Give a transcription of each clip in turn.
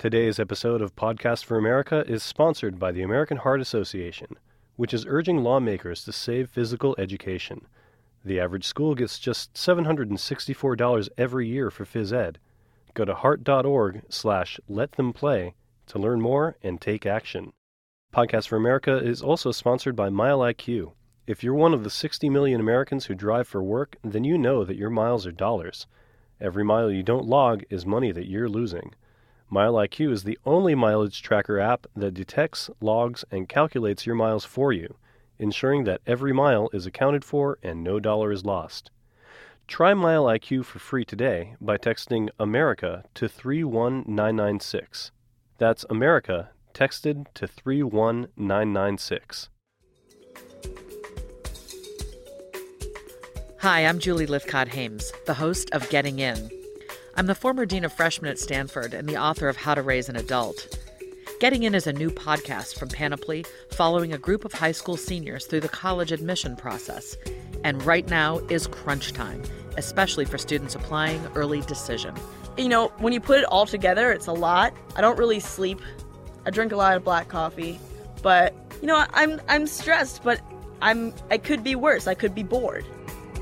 Today's episode of Podcast for America is sponsored by the American Heart Association, which is urging lawmakers to save physical education. The average school gets just $764 every year for phys ed. Go to heart.org slash let them play to learn more and take action. Podcast for America is also sponsored by MileIQ. If you're one of the 60 million Americans who drive for work, then you know that your miles are dollars. Every mile you don't log is money that you're losing. MileIQ is the only mileage tracker app that detects, logs, and calculates your miles for you, ensuring that every mile is accounted for and no dollar is lost. Try MileIQ for free today by texting America to 31996. That's America texted to 31996. Hi, I'm Julie Lifcott Hames, the host of Getting In. I'm the former dean of freshmen at Stanford and the author of How to Raise an Adult. Getting In is a new podcast from Panoply following a group of high school seniors through the college admission process. And right now is crunch time, especially for students applying early decision. You know, when you put it all together, it's a lot. I don't really sleep. I drink a lot of black coffee, but you know, I'm I'm stressed, but I'm I could be worse. I could be bored.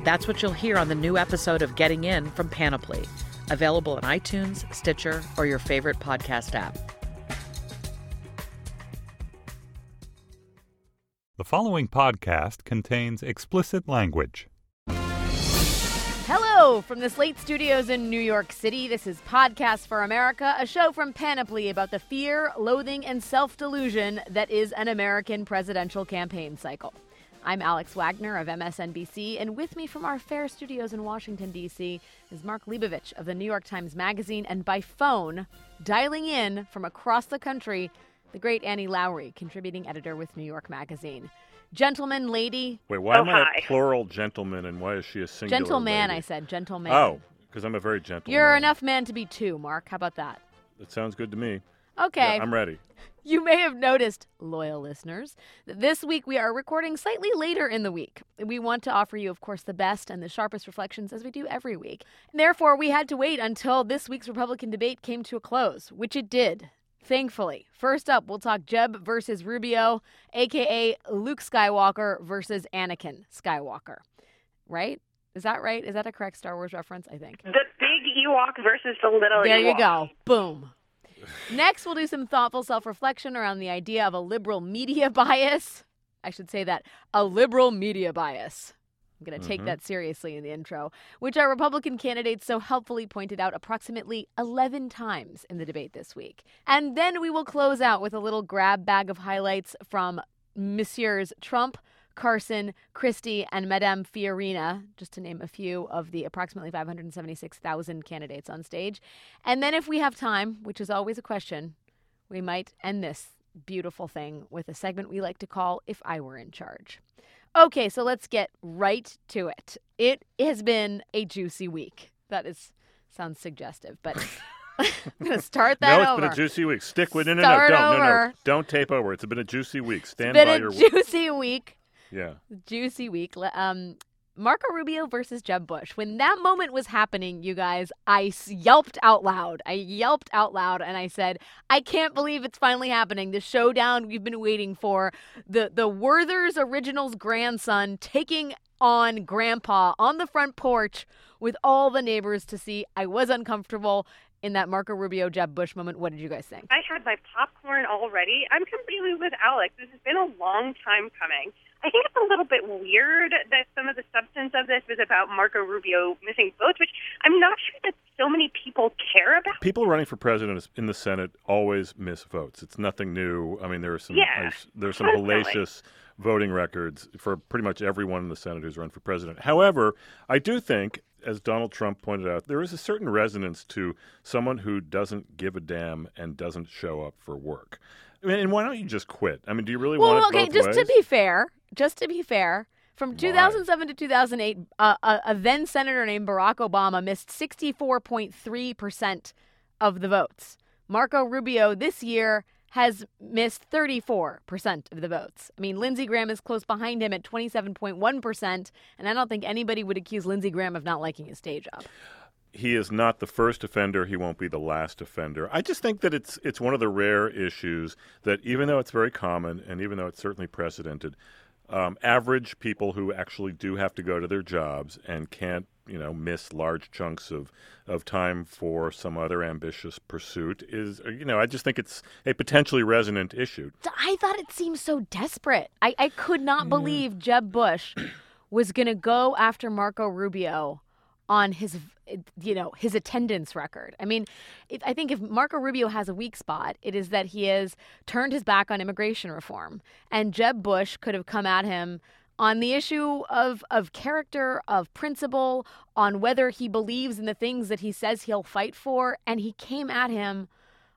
That's what you'll hear on the new episode of Getting In from Panoply, available on iTunes, Stitcher, or your favorite podcast app. The following podcast contains explicit language. Hello from the Slate Studios in New York City. This is Podcast for America, a show from Panoply about the fear, loathing, and self delusion that is an American presidential campaign cycle. I'm Alex Wagner of MSNBC, and with me from our fair studios in Washington, D.C., is Mark Leibovich of the New York Times Magazine, and by phone, dialing in from across the country, the great Annie Lowrey, contributing editor with New York Magazine. Gentleman, lady. Wait, why Oh, am I hi. a plural gentleman and why is she a singular Gentleman, lady? I said. Gentleman. Oh, because I'm a very gentle You're man. enough man to be two, Mark. How about that? That sounds good to me. Okay. Yeah, I'm ready. You may have noticed, loyal listeners, that this week we are recording slightly later in the week. We want to offer you, of course, the best and the sharpest reflections as we do every week. Therefore, we had to wait until this week's Republican debate came to a close, which it did. Thankfully. First up, we'll talk Jeb versus Rubio, aka Luke Skywalker versus Anakin Skywalker. Right? Is that right? Is that a correct Star Wars reference? I think. The big Ewok versus the little Ewok. There you go. Boom. Next, we'll do some thoughtful self reflection around the idea of a liberal media bias. I should say that a liberal media bias. I'm going to take Mhm. that seriously in the intro, which our Republican candidates so helpfully pointed out approximately 11 times in the debate this week. And then we will close out with a little grab bag of highlights from Messieurs Trump, Carson, Christie, and Madame Fiorina, just to name a few of the approximately 576,000 candidates on stage. And then, if we have time, which is always a question, we might end this beautiful thing with a segment we like to call If I Were in Charge. Okay, so let's get right to it. It has been a juicy week. That is sounds suggestive, but I'm going to start that no, it's over. been a juicy week. Stick with no, no, no, don't, no, no, don't tape over. It's been a juicy week. Stand it's been by a your juicy week. Yeah. juicy week. Um, Marco Rubio versus Jeb Bush. When that moment was happening, you guys, I yelped out loud. I yelped out loud and I said, "I can't believe it's finally happening. The showdown we've been waiting for. The the Werther's Originals grandson taking on Grandpa on the front porch with all the neighbors to see. I was uncomfortable." In that Marco Rubio Jeb Bush moment, what did you guys think? I had my popcorn already. I'm completely with Alex. This has been a long time coming. I think it's a little bit weird that some of the substance of this was about Marco Rubio missing votes, which I'm not sure that so many people care about. People running for president in the Senate always miss votes. It's nothing new. I mean, there are some Yeah, there's some constantly. hellacious voting records for pretty much everyone in the Senate who's run for president. However, I do think, as Donald Trump pointed out, there is a certain resonance to someone who doesn't give a damn and doesn't show up for work. I mean, and why don't you just quit? I mean, do you really want to do that? Well, okay, both just ways? to be fair, just to be fair, from 2007 to 2008, uh, a, a then senator named Barack Obama missed 64.3% of the votes. Marco Rubio this year has missed 34% of the votes. I mean, Lindsey Graham is close behind him at 27.1%, and I don't think anybody would accuse Lindsey Graham of not liking his day job. he is not the first offender. He won't be the last offender. I just think that it's it's one of the rare issues that, even though it's very common and even though it's certainly precedented, um, average people who actually do have to go to their jobs and can't, you know, miss large chunks of of time for some other ambitious pursuit is, you know, I just think it's a potentially resonant issue. I thought it seemed so desperate. I, I could not believe Jeb Bush was going to go after Marco Rubio on his you know his attendance record. I mean, if, I think if Marco Rubio has a weak spot, it is that he has turned his back on immigration reform, and Jeb Bush could have come at him on the issue of of character, of principle, on whether he believes in the things that he says he'll fight for, and he came at him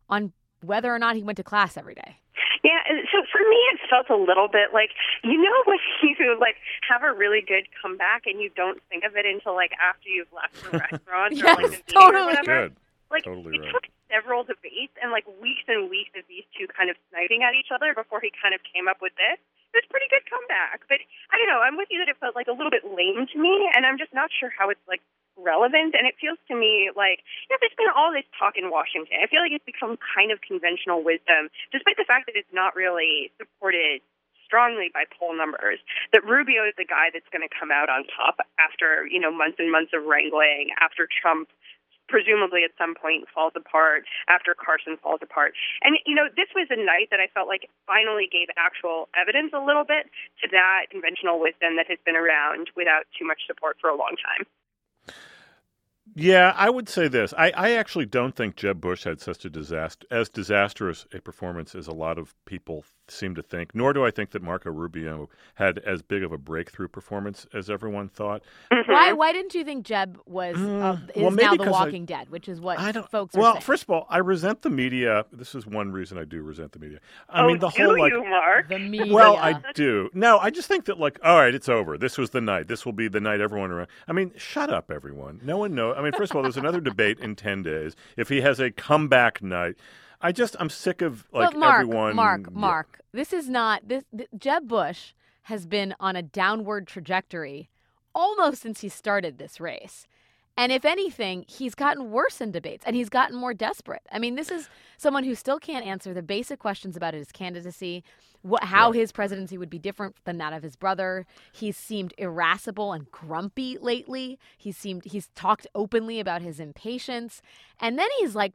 on whether or not he went to class every day. Yeah, so for me, it felt a little bit like you know when you like have a really good comeback and you don't think of it until like after you've left the restaurant yes, or like the totally. or whatever. Good. Like Totally it right. took several debates and like weeks and weeks of these two kind of sniping at each other before he kind of came up with this. It was a pretty good comeback, but I don't know. I'm with you that it felt like a little bit lame to me, and I'm just not sure how it's like relevant. And it feels to me like you know, there's been all this talk in Washington. I feel like it's become kind of conventional wisdom, despite the fact that it's not really supported strongly by poll numbers that Rubio is the guy that's going to come out on top after you know months and months of wrangling after Trump presumably at some point falls apart after Carson falls apart. And you know, this was a night that I felt like finally gave actual evidence a little bit to that conventional wisdom that has been around without too much support for a long time. Yeah, I would say this. I, I actually don't think Jeb Bush had such a disaster as disastrous a performance as a lot of people seem to think. Nor do I think that Marco Rubio had as big of a breakthrough performance as everyone thought. Why why didn't you think Jeb was uh, is Mm-hmm. well, maybe now the 'cause I- Walking Dead, which is what I don't. folks are well, saying? first of all, I resent the media. This is one reason I do resent the media. I oh, mean, the do whole like. you, Mark? the media. Well, I do. No, I just think that like, all right, it's over. This was the night. This will be the night everyone around. I mean, shut up, everyone. No one knows. I mean, first of all, there's another debate in ten days. If he has a comeback night, I just I'm sick of like but Mark, everyone. Mark. Mark, this is not this. th- Jeb Bush has been on a downward trajectory almost since he started this race. And if anything, he's gotten worse in debates and he's gotten more desperate. I mean, this is someone who still can't answer the basic questions about his candidacy, what, how his presidency would be different than that of his brother. He's seemed irascible and grumpy lately. He's seemed he's talked openly about his impatience. And then he's like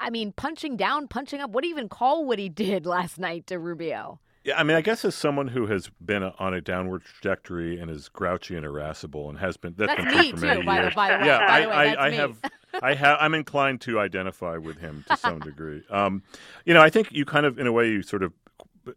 I mean, punching down, punching up. What do you even call what he did last night to Rubio? Yeah, I mean, I guess as someone who has been on a downward trajectory and is grouchy and irascible and has been that's, That's been me true for too, many by the- years. by the way. Yeah, By I, way, I, I have, I have, I'm inclined to identify with him to some degree. Um, you know, I think you kind of, in a way, you sort of,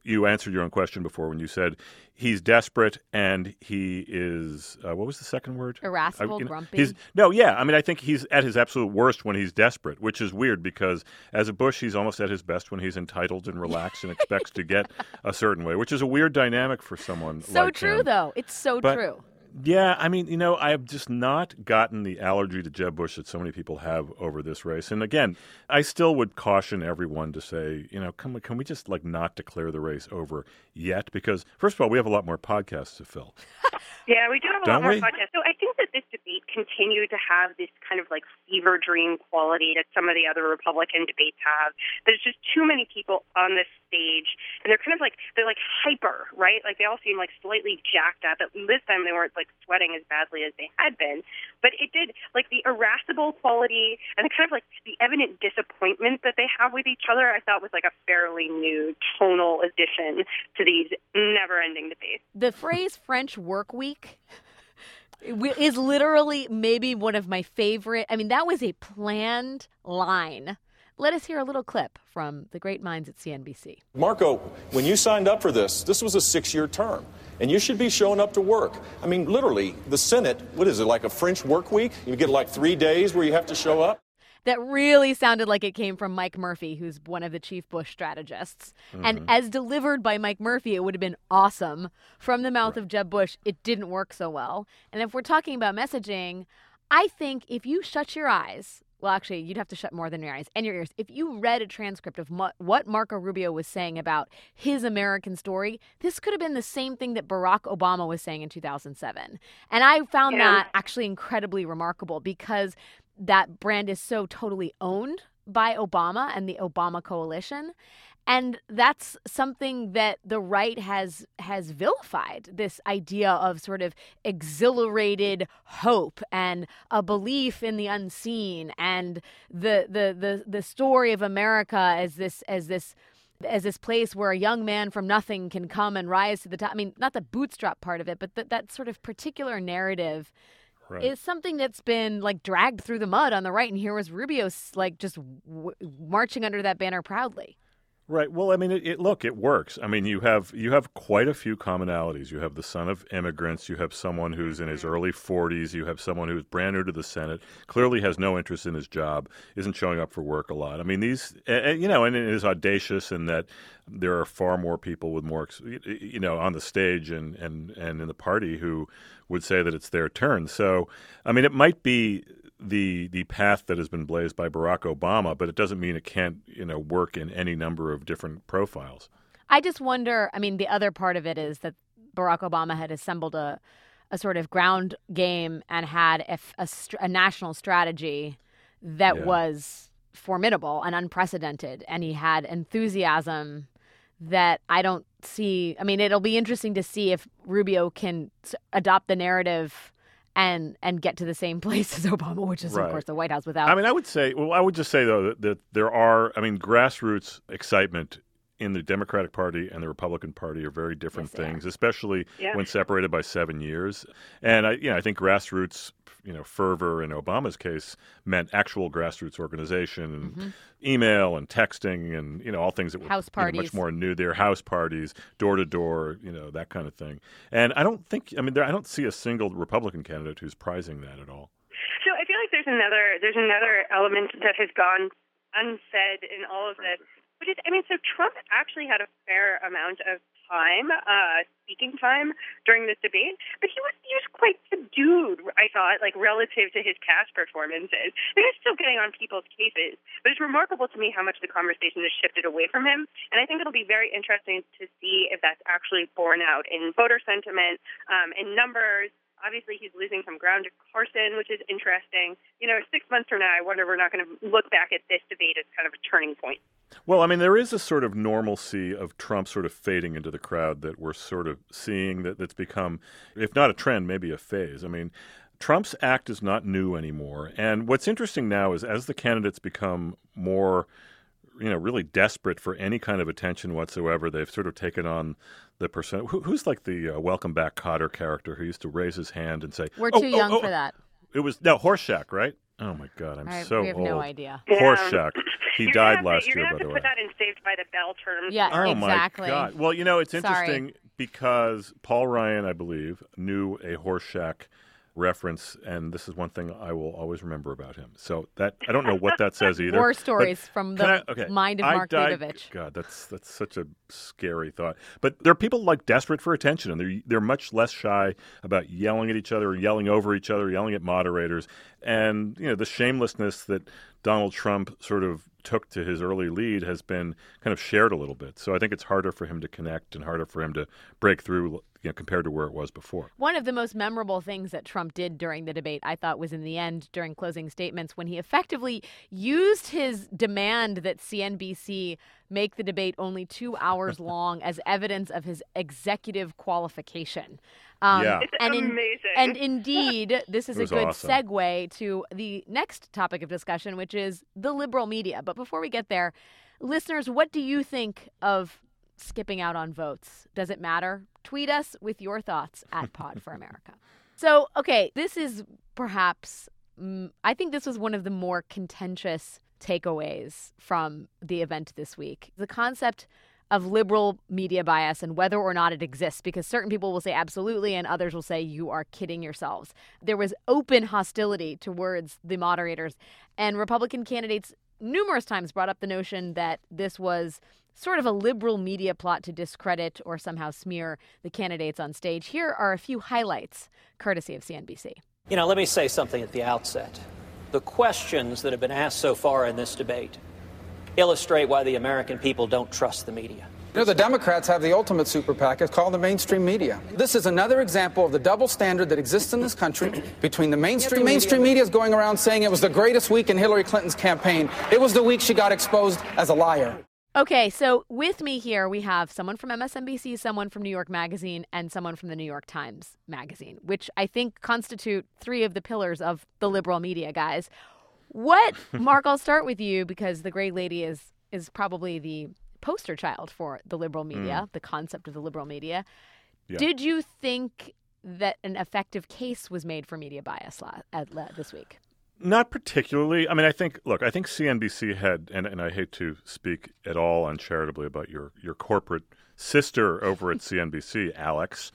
you answered your own question before when you said he's desperate and he is uh, what was the second word? Irascible, I- you know, grumpy. No, yeah. I mean, I think he's at his absolute worst when he's desperate, which is weird because as a Bush, he's almost at his best when he's entitled and relaxed and expects to get a certain way, which is a weird dynamic for someone. So like true, him. though. It's so But- true. Yeah, I mean, you know, I have just not gotten the allergy to Jeb Bush that so many people have over this race. And again, I still would caution everyone to say, you know, can we, can we just like not declare the race over yet? Because first of all, we have a lot more podcasts to fill. Yeah, we do have a Don't lot more we? podcasts. So I think that this debate continued to have this kind of like fever dream quality that some of the other Republican debates have. There's just too many people on this stage, and they're kind of like they're like hyper, right? Like they all seem like slightly jacked up. At this time, they weren't like sweating as badly as they had been, but it did like the irascible quality and the kind of like the evident disappointment that they have with each other. I thought was like a fairly new tonal addition to these never-ending debates. The phrase French work week is literally maybe one of my favorite. I mean, that was a planned line. Let us hear a little clip from the great minds at CNBC. Marco, when you signed up for this, this was a six year term, and you should be showing up to work. I mean, literally, the Senate, what is it, like a French work week? You get like three days where you have to show up? That really sounded like it came from Mike Murphy, who's one of the chief Bush strategists. And mm-hmm. as delivered by Mike Murphy, it would have been awesome. From the mouth of Jeb Bush, it didn't work so well. And if we're talking about messaging, I think if you shut your eyes, well, actually, you'd have to shut more than your eyes and your ears. If you read a transcript of mo- what Marco Rubio was saying about his American story, this could have been the same thing that Barack Obama was saying in 2007. And I found Yeah. that actually incredibly remarkable because that brand is so totally owned by Obama and the Obama coalition. And that's something that the right has has vilified this idea of sort of exhilarated hope and a belief in the unseen and the the the, the story of America as this as this as this place where a young man from nothing can come and rise to the top. I mean, not the bootstrap part of it, but that that sort of particular narrative right. is something that's been like dragged through the mud on the right. And here was Rubio like just w- marching under that banner proudly. Right. Well, I mean, it, it, look, it works. I mean, you have you have quite a few commonalities. You have the son of immigrants. You have someone who's in his early 40s. You have someone who's brand new to the Senate, clearly has no interest in his job, isn't showing up for work a lot. I mean, these, you know, and it is audacious in that there are far more people with more, you know, on the stage and and and in the party who would say that it's their turn. So, I mean, it might be the the path that has been blazed by Barack Obama, but it doesn't mean it can't you know work in any number of different profiles. I just wonder. I mean, the other part of it is that Barack Obama had assembled a a sort of ground game and had a, a, a national strategy that yeah. was formidable and unprecedented, and he had enthusiasm that I don't see. I mean, it'll be interesting to see if Rubio can adopt the narrative and and get to the same place as Obama, which is right. of course the White House without. I mean, I would say, well, I would just say though that, that there are, I mean, grassroots excitement in the Democratic Party and the Republican Party are very different yes, things, especially yeah. when separated by seven years. And I, you know, I think grassroots, you know, fervor in Obama's case meant actual grassroots organization and mm-hmm. email and texting and you know all things that were house parties. You know, much more new. Their house parties, door to door, you know, that kind of thing. And I don't think, I mean, there, I don't see a single Republican candidate who's prizing that at all. So I feel like there's another there's another element that has gone unsaid in all of this but it, I mean, so Trump actually had a fair amount of time, uh, speaking time during this debate, but he was he was quite subdued. I thought, like relative to his past performances, he was still getting on people's cases. But it's remarkable to me how much the conversation has shifted away from him, and I think it'll be very interesting to see if that's actually borne out in voter sentiment, um, in numbers, Obviously, he's losing some ground to Carson, which is interesting. You know, six months from now, I wonder we're not going to look back at this debate as kind of a turning point. Well, I mean, there is a sort of normalcy of Trump sort of fading into the crowd that we're sort of seeing that, that's become, if not a trend, maybe a phase. I mean, Trump's act is not new anymore. And what's interesting now is as the candidates become more you know really desperate for any kind of attention whatsoever. They've sort of taken on the person who, who's like the uh, Welcome Back Kotter character who used to raise his hand and say, "We're oh, too oh, young oh, for that." It was no Horshack, right? Oh my God, I'm I, so we have old. no idea. Horshack. He you're died last to, year, by the way. You're going to put that in Saved by the Bell terms. Yeah, oh exactly. my God. Well, you know, it's interesting Sorry. because Paul Ryan, I believe, knew a Horshack reference, and this is one thing I will always remember about him. So that I don't know what that says either. War stories from the I, okay, mind of I Mark died, Davidovich. God, that's that's such a scary thought. But there are people like desperate for attention, and they're they're much less shy about yelling at each other, yelling over each other, yelling at moderators, and you know the shamelessness that Donald Trump sort of took to his early lead has been kind of shared a little bit. So I think it's harder for him to connect and harder for him to break through you know, compared to where it was before. One of the most memorable things that Trump did during the debate, I thought, was in the end during closing statements when he effectively used his demand that CNBC make the debate only two hours long as evidence of his executive qualification. Um, yeah. It's and amazing. In, and indeed, this is a good awesome. segue to the next topic of discussion, which is the liberal media. But before we get there, listeners, what do you think of skipping out on votes? Does it matter? Tweet us with your thoughts at Pod for America. So, okay, this is perhaps, mm, I think this was one of the more contentious takeaways from the event this week. The concept of liberal media bias and whether or not it exists, because certain people will say absolutely and others will say you are kidding yourselves. There was open hostility towards the moderators, and Republican candidates numerous times brought up the notion that this was sort of a liberal media plot to discredit or somehow smear the candidates on stage. Here are a few highlights, courtesy of CNBC. You know, let me say something at the outset. The questions that have been asked so far in this debate illustrate why the American people don't trust the media. You know, the Democrats have the ultimate super PAC. It's called the mainstream media. This is another example of the double standard that exists in this country between the mainstream. Mainstream media is going around saying it was the greatest week in Hillary Clinton's campaign. It was the week she got exposed as a liar. Okay, so with me here we have someone from MSNBC, someone from New York Magazine, and someone from the New York Times Magazine, which I think constitute three of the pillars of the liberal media, guys. What, Mark? I'll start with you because the Gray Lady is is probably the poster child for the liberal media, mm. the concept of the liberal media. Yeah. Did you think that an effective case was made for media bias la- at, la- this week? Not particularly. I mean, I think, look, I think CNBC had, and, and I hate to speak at all uncharitably about your, your corporate sister over at CNBC, Alex.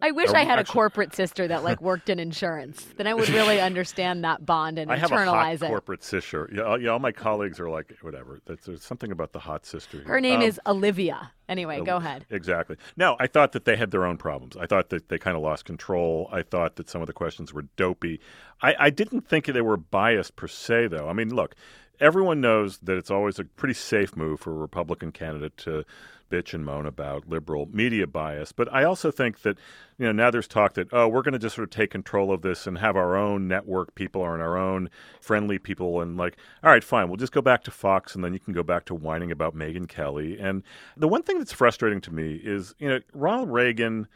I wish I had a corporate sister that like worked in insurance. Then I would really understand that bond and I internalize have a hot it. corporate sister. Yeah, all, yeah, all my colleagues are like whatever. That's, there's something about the hot sister. Here. Her name um, is Olivia. Anyway, uh, go ahead. Exactly. No, I thought that they had their own problems. I thought that they kind of lost control. I thought that some of the questions were dopey. I, I didn't think they were biased per se, though. I mean, look, everyone knows that it's always a pretty safe move for a Republican candidate to bitch and moan about liberal media bias. But I also think that, you know, now there's talk that, oh, we're going to just sort of take control of this and have our own network people or our own friendly people. And like, all right, fine, we'll just go back to Fox and then you can go back to whining about Megyn Kelly. And the one thing that's frustrating to me is, you know, Ronald Reagan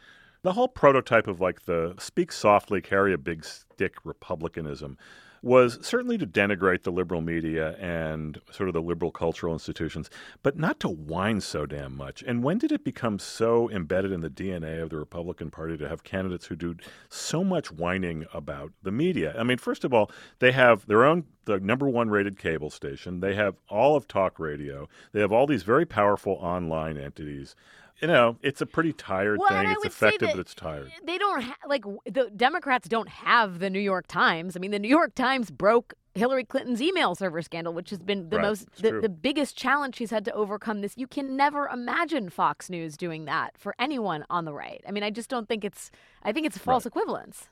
the whole prototype of like the speak softly, carry a big stick republicanism was certainly to denigrate the liberal media and sort of the liberal cultural institutions, but not to whine so damn much. And when did it become so embedded in the DNA of the Republican Party to have candidates who do so much whining about the media? I mean, first of all, they have their own the number one rated cable station. They have all of talk radio. They have all these very powerful online entities you know, it's a pretty tired well, thing. It's effective, but it's tired. They don't ha- like the Democrats don't have the New York Times. I mean, the New York Times broke Hillary Clinton's email server scandal, which has been the right, most the, the, biggest challenge she's had to overcome. This you can never imagine Fox News doing that for anyone on the right. I mean, I just don't think it's. I think it's a false right. equivalence.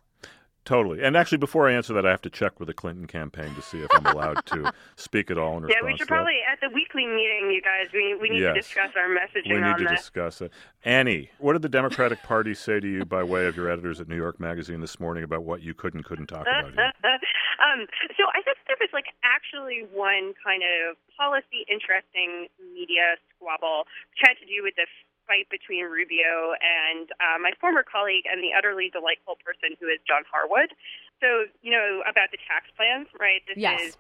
Totally. And actually, before I answer that, I have to check with the Clinton campaign to see if I'm allowed to speak at all in response. Yeah, we should probably at the weekly meeting, you guys. We we need yes. to discuss our messaging. We need to that. discuss it. Annie, what did the Democratic Party say to you by way of your editors at New York Magazine this morning about what you could and couldn't talk about? um, so I think there was like actually one kind of policy interesting media squabble which had to do with the fight between Rubio and uh, my former colleague and the utterly delightful person who is John Harwood. So, you know, about the tax plans, right? This yes. is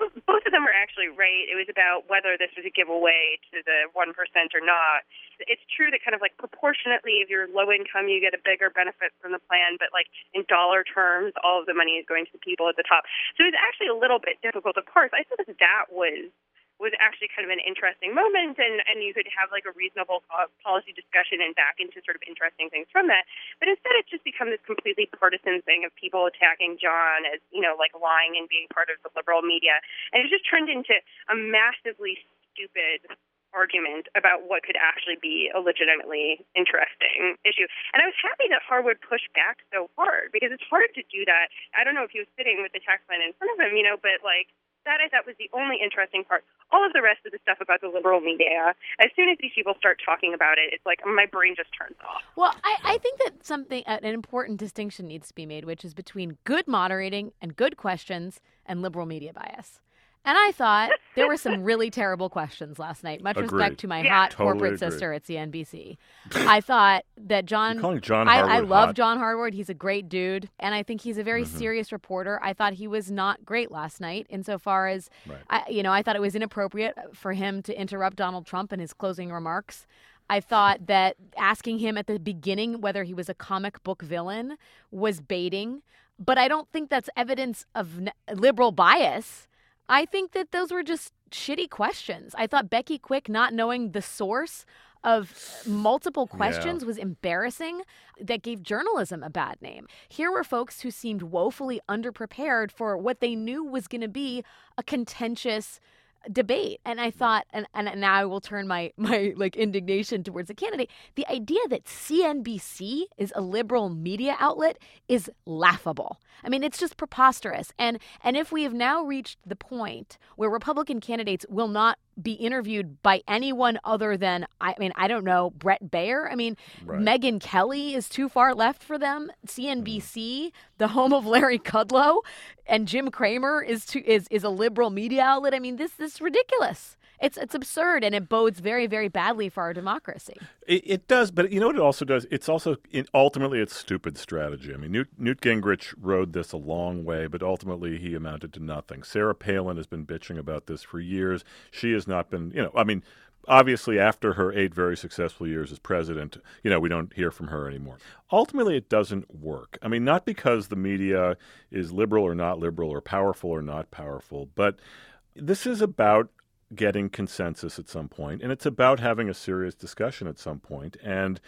both of them were actually right. It was about whether this was a giveaway to the 1% or not. It's true that kind of like proportionately, if you're low income, you get a bigger benefit from the plan, but like in dollar terms, all of the money is going to the people at the top. So it's actually a little bit difficult to parse. I thought that that was was actually kind of an interesting moment, and and you could have like a reasonable policy discussion and back into sort of interesting things from that. But instead, it's just become this completely partisan thing of people attacking John as you know like lying and being part of the liberal media, and it just turned into a massively stupid argument about what could actually be a legitimately interesting issue. And I was happy that Harwood pushed back so hard because it's hard to do that. I don't know if he was sitting with the tax plan in front of him, you know, but like that I thought was the only interesting part. All of the rest of the stuff about the liberal media, as soon as these people start talking about it, it's like my brain just turns off. Well, I, I think that something, uh, an important distinction needs to be made, which is between good moderating and good questions and liberal media bias. And I thought there were some really terrible questions last night. Much Agreed. respect to my yeah. hot totally corporate agree. sister at CNBC. I thought that John. You're calling John I, Harwood I love hot. John Harwood. He's a great dude, and I think he's a very Mhm. serious reporter. I thought he was not great last night, insofar as, Right. I, you know, I thought it was inappropriate for him to interrupt Donald Trump in his closing remarks. I thought that asking him at the beginning whether he was a comic book villain was baiting, but I don't think that's evidence of n- liberal bias. I think that those were just shitty questions. I thought Becky Quick not knowing the source of multiple questions Yeah. was embarrassing. That gave journalism a bad name. Here were folks who seemed woefully underprepared for what they knew was going to be a contentious debate. And i thought and, and now i will turn my my like indignation towards the candidate. The idea that cnbc is a liberal media outlet is laughable. I mean it's just preposterous. And and if we have now reached the point where republican candidates will not be interviewed by anyone other than I mean I don't know Bret Baier. I mean Right. Megyn Kelly is too far left for them. Mm. CNBC, the home of Larry Kudlow, and Jim Cramer is too, is is a liberal media outlet. I mean this this is ridiculous. It's it's absurd and it bodes very very badly for our democracy. It, it does, but you know what it also does? It's also it, ultimately it's stupid strategy. I mean, Newt, Newt Gingrich rode this a long way, but ultimately he amounted to nothing. Sarah Palin has been bitching about this for years. She has not been, you know, I mean. Obviously, after her eight very successful years as president, you know, we don't hear from her anymore. Ultimately, it doesn't work. I mean, not because the media is liberal or not liberal or powerful or not powerful, but this is about getting consensus at some point, and it's about having a serious discussion at some point. And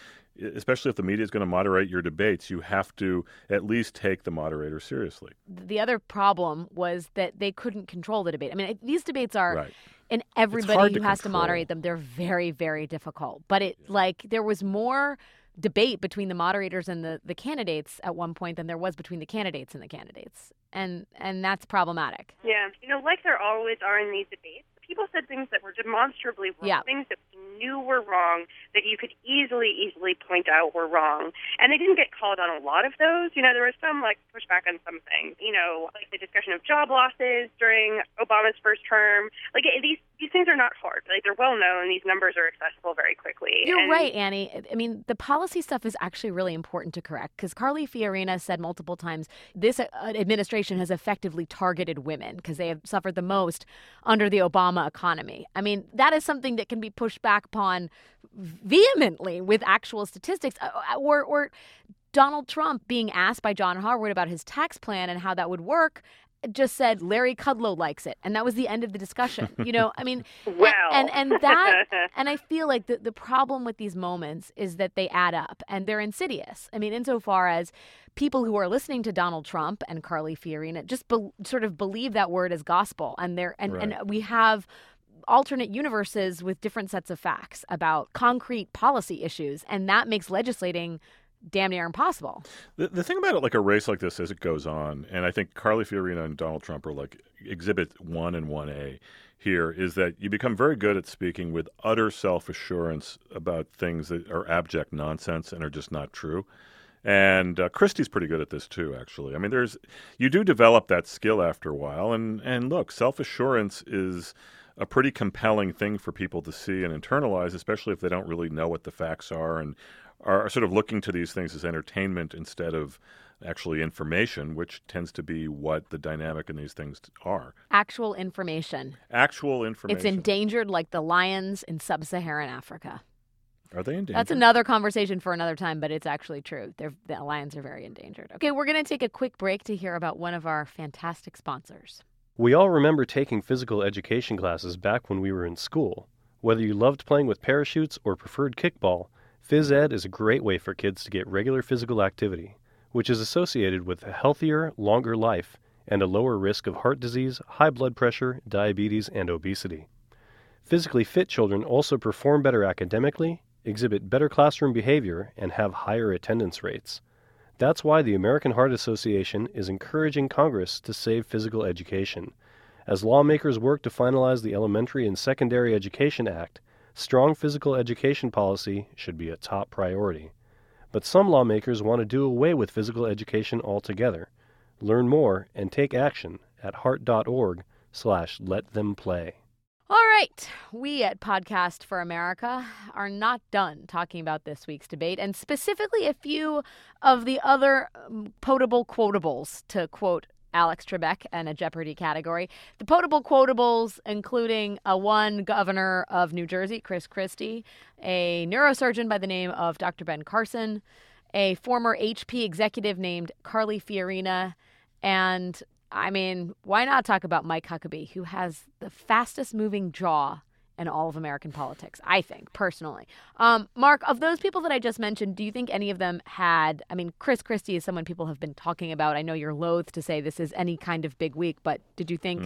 especially if the media is going to moderate your debates, you have to at least take the moderator seriously. The other problem was that they couldn't control the debate. I mean, these debates are Right. and hard everybody to who has to moderate them, they're very, very difficult. But it like there was more debate between the moderators and the, the candidates at one point than there was between the candidates and the candidates. And and that's problematic. Yeah, you know, like there always are in these debates, people said things that were demonstrably wrong, Yeah. things that we knew were wrong, that you could easily, easily point out were wrong. And they didn't get called on a lot of those. You know, there was some like pushback on some things. You know, like the discussion of job losses during Obama's first term. Like it- these these things are not hard. Like they're well known. These numbers are accessible very quickly. You're And- right, Annie. I mean, the policy stuff is actually really important to correct because Carly Fiorina said multiple times this uh, administration has effectively targeted women because they have suffered the most under the Obama economy. I mean, that is something that can be pushed back upon vehemently with actual statistics. Uh, uh, Or, or Donald Trump being asked by John Harwood about his tax plan and how that would work. Just said Larry Kudlow likes it, and that was the end of the discussion. You know, I mean, a- Well. and and that and I feel like the, the problem with these moments is that they add up and they're insidious. I mean, insofar as people who are listening to Donald Trump and Carly Fiorina just be, sort of believe that word as gospel, and they're and, and we have alternate universes with different sets of facts about concrete policy issues, and that makes legislating damn near impossible. The, the thing about it, like a race like this, as it goes on, and I think Carly Fiorina and Donald Trump are like exhibit one and one A here, is that you become very good at speaking with utter self assurance about things that are abject nonsense and are just not true. And uh, Christie's pretty good at this too, actually. I mean, there's you do develop that skill after a while, and and look, self assurance is a pretty compelling thing for people to see and internalize, especially if they don't really know what the facts are and are sort of looking to these things as entertainment instead of actually information, which tends to be what the dynamic in these things are. Actual information. Actual information. It's endangered like the lions in sub Saharan Africa. Are they endangered? That's another conversation for another time, but it's actually true. They're, the lions are very endangered. Okay, we're going to take a quick break to hear about one of our fantastic sponsors. We all remember taking physical education classes back when we were in school. Whether you loved playing with parachutes or preferred kickball, phys ed is a great way for kids to get regular physical activity, which is associated with a healthier, longer life and a lower risk of heart disease, high blood pressure, diabetes, and obesity. Physically fit children also perform better academically, exhibit better classroom behavior, and have higher attendance rates. That's why the American Heart Association is encouraging Congress to save physical education. As lawmakers work to finalize the Elementary and Secondary Education Act, strong physical education policy should be a top priority. But some lawmakers want to do away with physical education altogether. Learn more and take action at heart.org slash let them play. All right, we at Podcast for America are not done talking about this week's debate, and specifically a few of the other um, potable quotables, to quote Alex Trebek and a Jeopardy category. The potable quotables, including a one governor of New Jersey, Chris Christie, a neurosurgeon by the name of Dr. Ben Carson, a former HP executive named Carly Fiorina, and I mean, why not talk about Mike Huckabee, who has the fastest moving jaw in all of American politics, I think, personally. Um, Mark, of those people that I just mentioned, do you think any of them had? I mean, Chris Christie is someone people have been talking about. I know you're loath to say this is any kind of big week, but did you think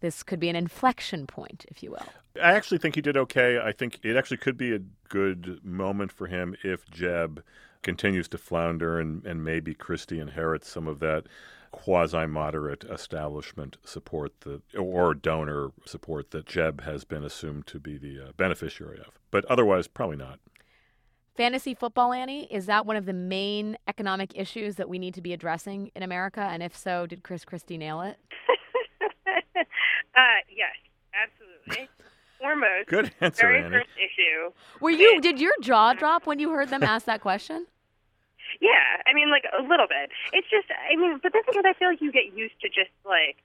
this could be an inflection point, if you will? I actually think he did okay. I think it actually could be a good moment for him if Jeb continues to flounder, and, and maybe Christie inherits some of that quasi moderate establishment support that, or donor support that Jeb has been assumed to be the uh, beneficiary of. But otherwise, probably not. Fantasy football, Annie, is that one of the main economic issues that we need to be addressing in America? And if so, did Chris Christie nail it? uh, yes, absolutely. Foremost, Good answer, very Annie. first issue. Were you? Did your jaw drop when you heard them ask that question? Yeah, I mean, like a little bit. It's just, I mean, but that's because I feel like you get used to just like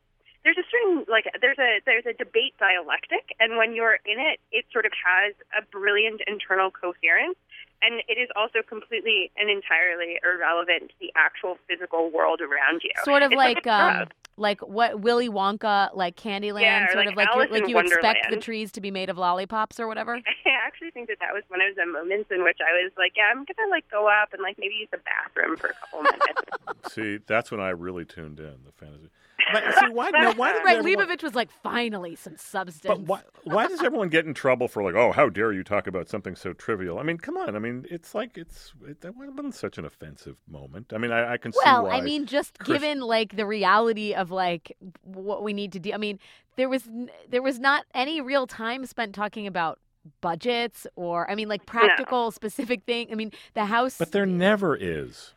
there's a certain like there's a there's a debate dialectic, and when you're in it, it sort of has a brilliant internal coherence, and it is also completely and entirely irrelevant to the actual physical world around you. Sort of It's like a um. Like what Willy Wonka, like Candyland, Yeah, sort like of like you like in you expect the trees to be made of lollipops or whatever. I actually think that that was one of the moments in which I was like, yeah, I'm gonna like go up and like maybe use the bathroom for a couple minutes. See, that's when I really tuned in the fantasy. But see, why, no, why does Right, everyone- Leibovich was like, finally some substance. But why, why does everyone get in trouble for like, oh, how dare you talk about something so trivial? I mean, come on. I mean, it's like it's it, that wasn't such an offensive moment. I mean, I, I can see Well. I mean, just Chris- given like the reality of like what we need to do. I mean, there was there was not any real time spent talking about budgets or I mean, like practical specific thing. I mean, the House. But there never is.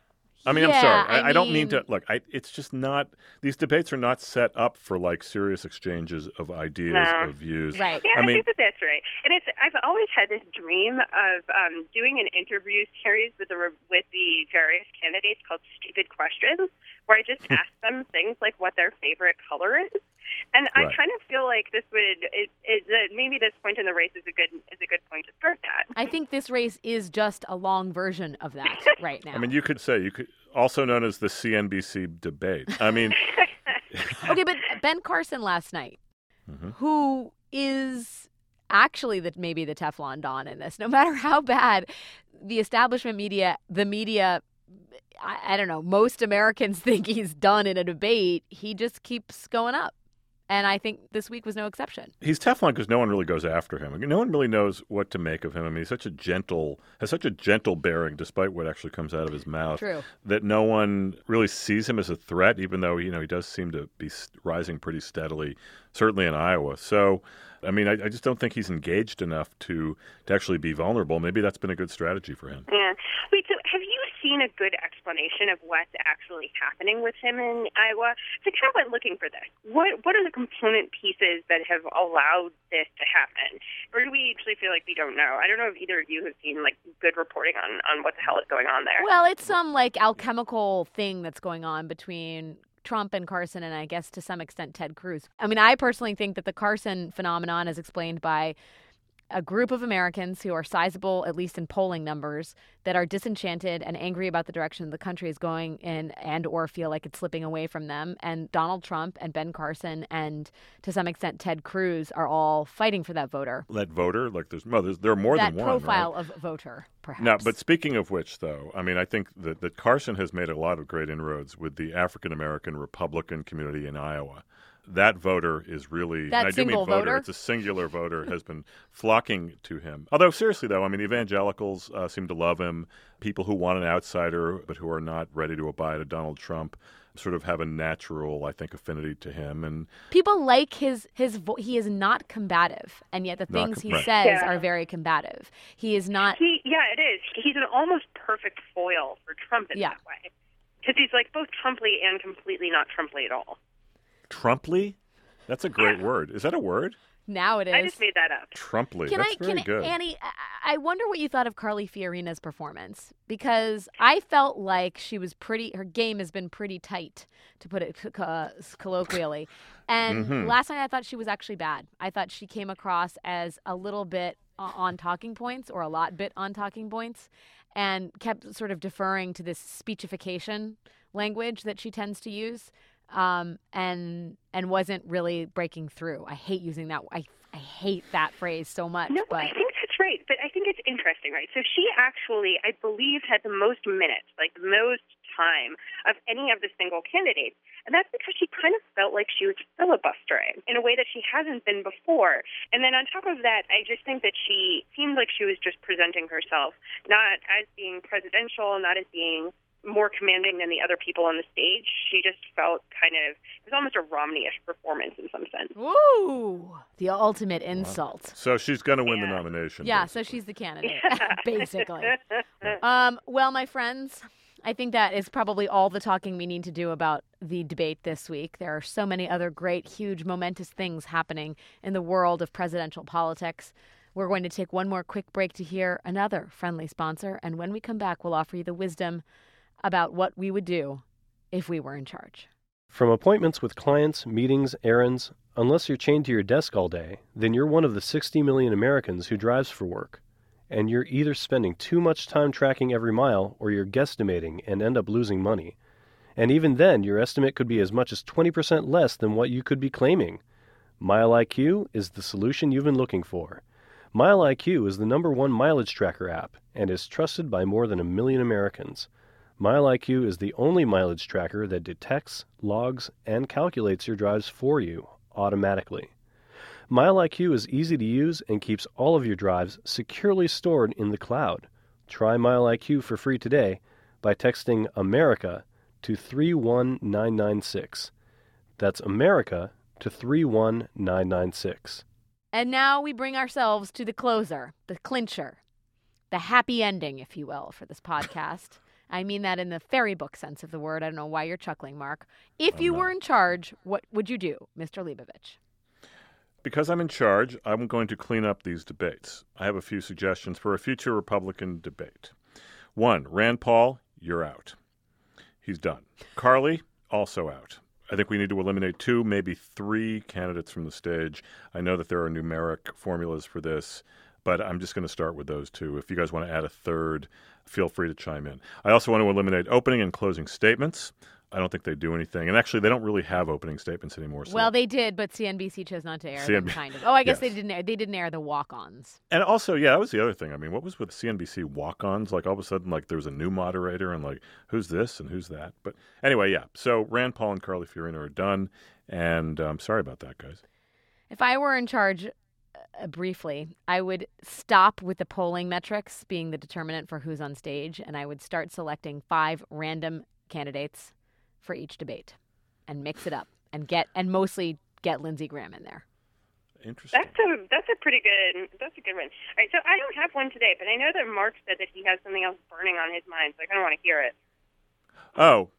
I mean, I'm sorry. I, I I don't mean mean- to look. I, it's just not. These debates are not set up for like serious exchanges of ideas, No. of views. Right. Yeah, I I, mean, think that that's right. And it's I've always had this dream of um, doing an interview series with the with the various candidates called Stupid Questions, where I just ask them things like what their favorite color is. And I kind of feel like this would it, it, maybe this point in the race is a good is a good point to start that. I think this race is just a long version of that right now. I mean, you could say you could also known as the CNBC debate. I mean, okay, but Ben Carson last night, Mm-hmm. who is actually the maybe the Teflon Don in this. No matter how bad the establishment media, the media, I, I don't know, most Americans think he's done in a debate. He just keeps going up, and I think this week was no exception. he's Teflon because no one really goes after him. No one really knows what to make of him. I mean, he's such a gentle, has such a gentle bearing, despite what actually comes out of his mouth. True. That no one really sees him as a threat, even though you know he does seem to be rising pretty steadily, certainly in Iowa. So, I mean, I, I just don't think he's engaged enough to to actually be vulnerable. Maybe that's been a good strategy for him. Yeah. Wait. So have you seen a good explanation of what's actually happening with him in Iowa? So I kind of went looking for this. What What are the component pieces that have allowed this to happen? Or do we actually feel like we don't know? I don't know if either of you have seen like good reporting on on what the hell is going on there. Well, it's some like alchemical thing that's going on between Trump and Carson, and I guess to some extent Ted Cruz. I mean, I personally think that the Carson phenomenon is explained by a group of Americans who are sizable, at least in polling numbers, that are disenchanted and angry about the direction the country is going in, and or feel like it's slipping away from them. And Donald Trump and Ben Carson and to some extent Ted Cruz are all fighting for that voter. That voter, like there's, well, there's there are more that than one. right? profile of voter, perhaps. No, but speaking of which, though, I mean, I think that, that Carson has made a lot of great inroads with the African American Republican community in Iowa. That voter is really, That and I do mean voter, voter? it's a singular voter, has been flocking to him. Although, seriously, though, I mean, evangelicals uh, seem to love him. People who want an outsider but who are not ready to abide a Donald Trump sort of have a natural, I think, affinity to him. And people like his his vo- he is not combative and yet the things com- he right. says Yeah. are very combative he is not He, yeah, it is. He's an almost perfect foil for Trump in Yeah. that way, because he's like both Trumply and completely not Trumply at all. Trumply? That's a great word. Is that a word? now it is I just made that up. Trumply. can That's I very can good. Annie I- I wonder what you thought of Carly Fiorina's performance because I felt like she was pretty her game has been pretty tight to put it uh, colloquially and Mhm. last night I thought she was actually bad I thought she came across as a little bit on talking points or a lot bit on talking points and kept sort of deferring to this speechification language that she tends to use um, and and wasn't really breaking through. I hate using that. I I hate that phrase so much. No, but I think That's right, but I think it's interesting, right? So she actually, I believe, had the most minutes, like the most time of any of the single candidates. And that's because she kind of felt like she was filibustering in a way that she hasn't been before. And then on top of that, I just think that she seemed like she was just presenting herself not as being presidential, not as being more commanding than the other people on the stage. She just felt kind of it was almost a Romney-ish performance in some sense. Woo! The ultimate insult. So she's going to win the nomination. Yeah, so she's the candidate, basically. Um, well, my friends, I think that is probably all the talking we need to do about the debate this week. There are so many other great, huge, momentous things happening in the world of presidential politics. We're going to take one more quick break to hear another friendly sponsor, and when we come back, we'll offer you the wisdom about what we would do if we were in charge. From appointments with clients, meetings, errands, unless you're chained to your desk all day, then you're one of the 60 million Americans who drives for work. And you're either spending too much time tracking every mile or you're guesstimating and end up losing money. And even then, your estimate could be as much as 20% less than what you could be claiming. MileIQ is the solution you've been looking for. MileIQ is the number one mileage tracker app and is trusted by more than a million Americans. MileIQ is the only mileage tracker that detects, logs, and calculates your drives for you automatically. MileIQ is easy to use and keeps all of your drives securely stored in the cloud. Try MileIQ for free today by texting America to 31996. That's America to 31996. And now we bring ourselves to the closer, the clincher, the happy ending, if you will, for this podcast. I mean that in the fairy book sense of the word. I don't know why you're chuckling, Mark. If you were in charge, what would you do, Mr. Leibovich? Because I'm in charge, I'm going to clean up these debates. I have a few suggestions for a future Republican debate. One, Rand Paul, you're out. He's done. Carly, also out. I think we need to eliminate two, maybe three candidates from the stage. I know that there are numeric formulas for this, but I'm just going to start with those two. If you guys want to add a third, feel free to chime in. I also want to eliminate opening and closing statements. I don't think they do anything. And actually, they don't really have opening statements anymore. So. Well, they did, but CNBC chose not to air them, CNB kind of. Oh, I guess Yes. they didn't air, they didn't air the walk-ons. And also, yeah, that was the other thing. I mean, what was with CNBC walk-ons? Like all of a sudden, like there was a new moderator, and like who's this and who's that? But anyway, yeah. So Rand Paul and Carly Fiorina are done, and I'm sorry about that, guys. If I were in charge, uh, briefly, I would stop with the polling metrics being the determinant for who's on stage, and I would start selecting five random candidates for each debate, and mix it up, and get and mostly get Lindsey Graham in there. Interesting. That's a that's a pretty good that's a good one. All right, so I don't have one today, but I know that Mark said that he has something else burning on his mind, so I kind of want to hear it. Oh,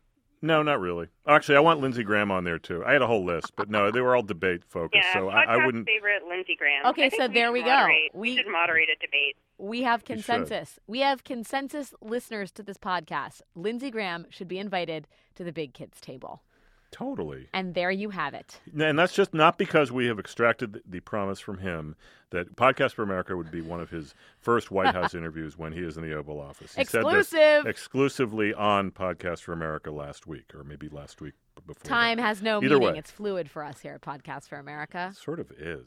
no, not really. Actually, I want Lindsey Graham on there too. I had a whole list, but no, they were all debate focused, Yeah, so I, I wouldn't. favorite Lindsey Graham. Okay, I think so there should we go. We- we should moderate a debate. We have consensus. We have consensus listeners to this podcast. Lindsey Graham should be invited to the big kids table. Totally. And there you have it. And that's just not because we have extracted the, promise from him that Podcast for America would be one of his first White House interviews when he is in the Oval Office. He said Exclusive. this exclusively on Podcast for America last week, or maybe last week before. that. Time has no Either meaning. way. It's fluid for us here at Podcast for America. Sort of is.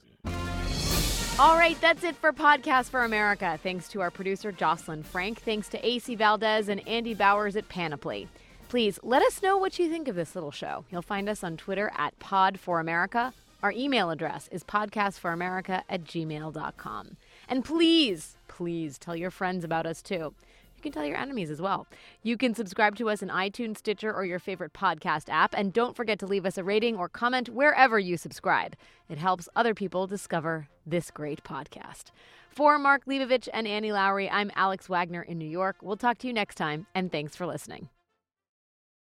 All right, that's it for Podcast for America. Thanks to our producer, Jocelyn Frank. Thanks to AC Valdez and Andy Bowers at Panoply. Please let us know what you think of this little show. You'll find us on Twitter at Pod for America. Our email address is podcastforamerica at gmail.com. And please, please tell your friends about us too. You can tell your enemies as well. You can subscribe to us in iTunes, Stitcher, or your favorite podcast app. And don't forget to leave us a rating or comment wherever you subscribe. It helps other people discover this great podcast. For Mark Leibovich and Annie Lowrey, I'm Alex Wagner in New York. We'll talk to you next time, and thanks for listening.